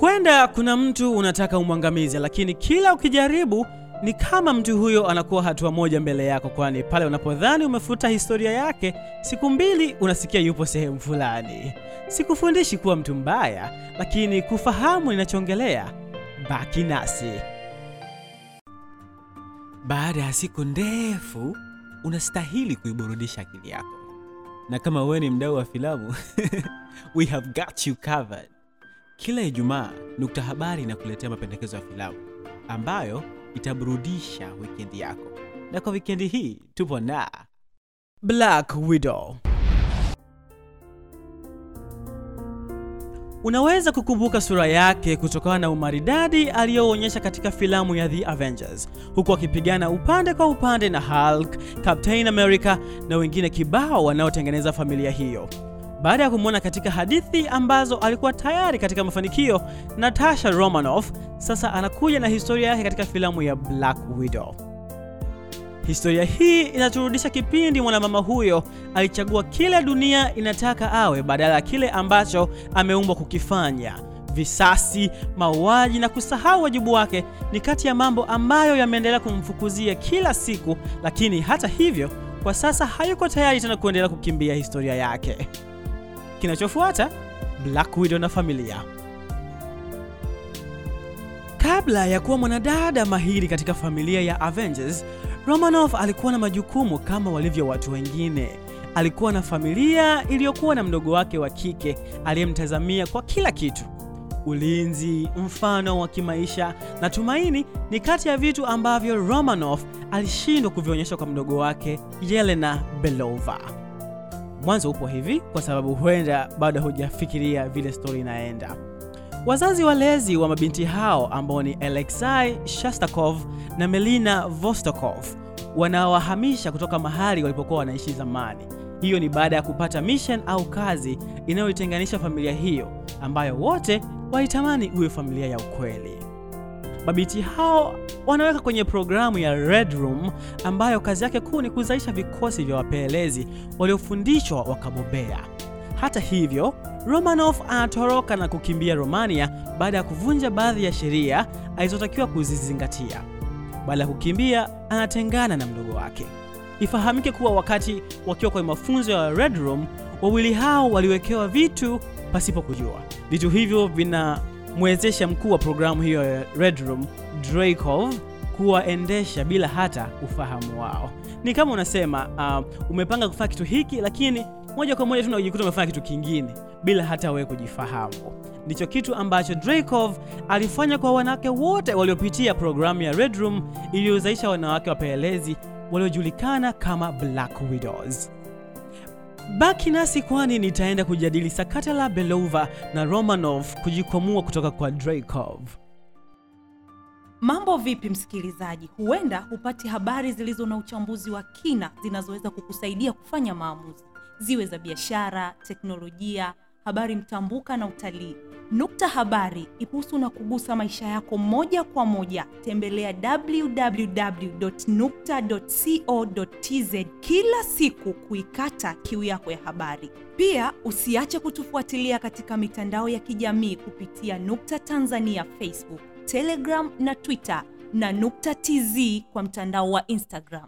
Huenda kuna mtu unataka umwangamize, lakini kila ukijaribu ni kama mtu huyo anakuwa hatua moja mbele yako, kwani pale unapodhani umefuta historia yake, siku mbili unasikia yupo sehemu fulani. Sikufundishi kuwa mtu mbaya, lakini kufahamu ninachoongelea, baki nasi. Baada ya siku ndefu, unastahili kuiburudisha akili yako, na kama wewe ni mdau wa filamu we have got you covered. Kila Ijumaa Nukta Habari inakuletea mapendekezo ya filamu ambayo itaburudisha wikendi yako, na kwa wikendi hii tupo na Black Widow. Unaweza kukumbuka sura yake kutokana na umaridadi aliyoonyesha katika filamu ya The Avengers, huku akipigana upande kwa upande na Hulk, Captain America na wengine kibao wanaotengeneza familia hiyo. Baada ya kumwona katika hadithi ambazo alikuwa tayari katika mafanikio, Natasha Romanoff sasa anakuja na historia yake katika filamu ya Black Widow. Historia hii inaturudisha kipindi mwanamama huyo alichagua kile dunia inataka awe badala ya kile ambacho ameumbwa kukifanya. Visasi, mauaji na kusahau wajibu wake ni kati ya mambo ambayo yameendelea kumfukuzia kila siku, lakini hata hivyo, kwa sasa hayuko tayari tena kuendelea kukimbia historia yake. Kinachofuata, Black Widow na familia. Kabla ya kuwa mwanadada mahiri katika familia ya Avengers, Romanoff alikuwa na majukumu kama walivyo watu wengine. Alikuwa na familia iliyokuwa na mdogo wake wa kike aliyemtazamia kwa kila kitu. Ulinzi, mfano wa kimaisha na tumaini ni kati ya vitu ambavyo Romanoff alishindwa kuvionyesha kwa mdogo wake Yelena Belova. Mwanzo upo hivi kwa sababu huenda bado hujafikiria vile stori inaenda. Wazazi walezi wa mabinti hao ambao ni Alexei Shastakov na Melina Vostokov wanawahamisha kutoka mahali walipokuwa wanaishi zamani. Hiyo ni baada ya kupata mission au kazi inayoitenganisha familia hiyo ambayo wote walitamani iwe familia ya ukweli. Mabinti hao wanaweka kwenye programu ya Red Room ambayo kazi yake kuu ni kuzalisha vikosi vya wapelelezi waliofundishwa wakabobea. Hata hivyo, Romanov anatoroka na kukimbia Romania baada ya kuvunja baadhi ya sheria alizotakiwa kuzizingatia. Baada ya kukimbia, anatengana na mdogo wake. Ifahamike kuwa wakati wakiwa kwenye mafunzo ya Red Room, wawili hao waliwekewa vitu pasipo kujua. Vitu hivyo vinamwezesha mkuu wa programu hiyo ya Red Room, kuwaendesha bila hata ufahamu wao. Ni kama unasema uh, umepanga kufanya kitu hiki lakini moja kwa moja tu unajikuta umefanya kitu kingine bila hata wewe kujifahamu. Ndicho kitu ambacho Dreykov alifanya kwa wanawake wote waliopitia programu ya Red Room iliyozalisha wanawake wapelelezi waliojulikana kama Black Widows. Baki nasi kwani nitaenda kujadili sakata la Belova na Romanov kujikwamua kutoka kwa Dreykov. Mambo vipi msikilizaji? Huenda hupati habari zilizo na uchambuzi wa kina zinazoweza kukusaidia kufanya maamuzi, ziwe za biashara, teknolojia, habari mtambuka na utalii. Nukta Habari ipuhusu na kugusa maisha yako moja kwa moja. Tembelea www.nukta.co.tz kila siku kuikata kiu yako ya habari. Pia usiache kutufuatilia katika mitandao ya kijamii kupitia Nukta Tanzania Facebook, Telegram na Twitter na Nukta TZ kwa mtandao wa Instagram.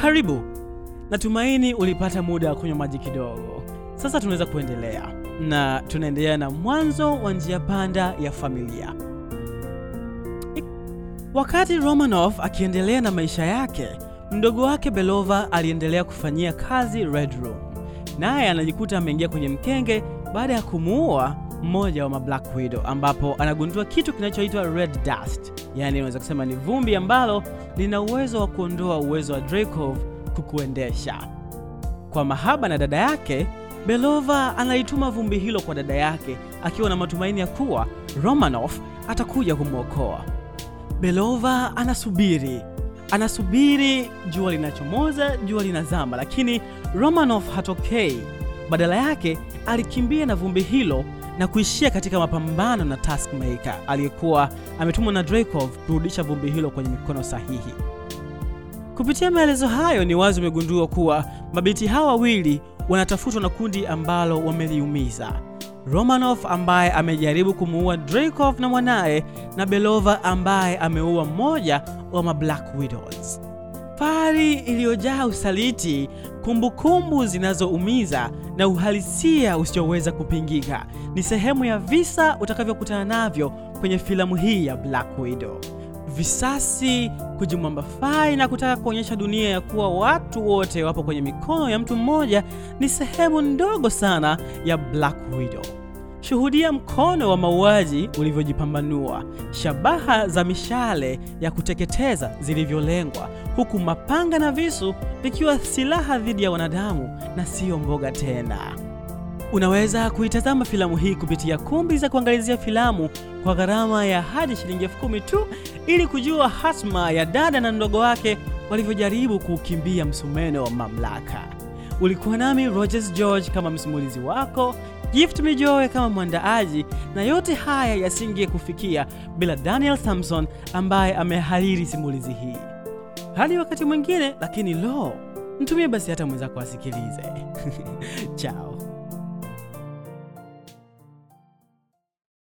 Karibu. Natumaini ulipata muda wa kunywa maji kidogo. Sasa tunaweza kuendelea na tunaendelea na mwanzo wa njia panda ya familia. Wakati Romanov akiendelea na maisha yake, mdogo wake Belova aliendelea kufanyia kazi Red Room, naye anajikuta ameingia kwenye mkenge baada ya kumuua mmoja wa mablack widow, ambapo anagundua kitu kinachoitwa red dust, yaani unaweza kusema ni vumbi ambalo lina uwezo wa kuondoa uwezo wa Dreykov kukuendesha. Kwa mahaba na dada yake, Belova anaituma vumbi hilo kwa dada yake akiwa na matumaini ya kuwa Romanov atakuja kumwokoa. Belova anasubiri, anasubiri, jua linachomoza, jua linazama, lakini Romanov hatokei. Badala yake alikimbia na vumbi hilo na kuishia katika mapambano na Taskmaker aliyekuwa ametumwa na Dreykov kurudisha vumbi hilo kwenye mikono sahihi. Kupitia maelezo hayo ni wazi umegundua kuwa mabinti hawa wawili wanatafutwa na kundi ambalo wameliumiza. Romanov ambaye amejaribu kumuua Dreykov na mwanaye na Belova ambaye ameua mmoja wa ma Black Widows. Fari iliyojaa usaliti, kumbukumbu zinazoumiza na uhalisia usioweza kupingika ni sehemu ya visa utakavyokutana navyo kwenye filamu hii ya Black Widow. Visasi, kujimwambafai na kutaka kuonyesha dunia ya kuwa watu wote wapo kwenye mikono ya mtu mmoja ni sehemu ndogo sana ya Black Widow. Shuhudia mkono wa mauaji ulivyojipambanua, shabaha za mishale ya kuteketeza zilivyolengwa, huku mapanga na visu vikiwa silaha dhidi ya wanadamu na siyo mboga tena. Unaweza kuitazama filamu hii kupitia kumbi za kuangalizia filamu kwa gharama ya hadi shilingi elfu kumi tu ili kujua hasma ya dada na mdogo wake walivyojaribu kuukimbia msumeno wa mamlaka. Ulikuwa nami Rogers George kama msimulizi wako, Gift Mijoe kama mwandaaji, na yote haya yasingekufikia bila Daniel Samson ambaye amehariri simulizi hii. Hadi wakati mwingine, lakini lo, mtumie basi hata mwenzako asikilize. Chao.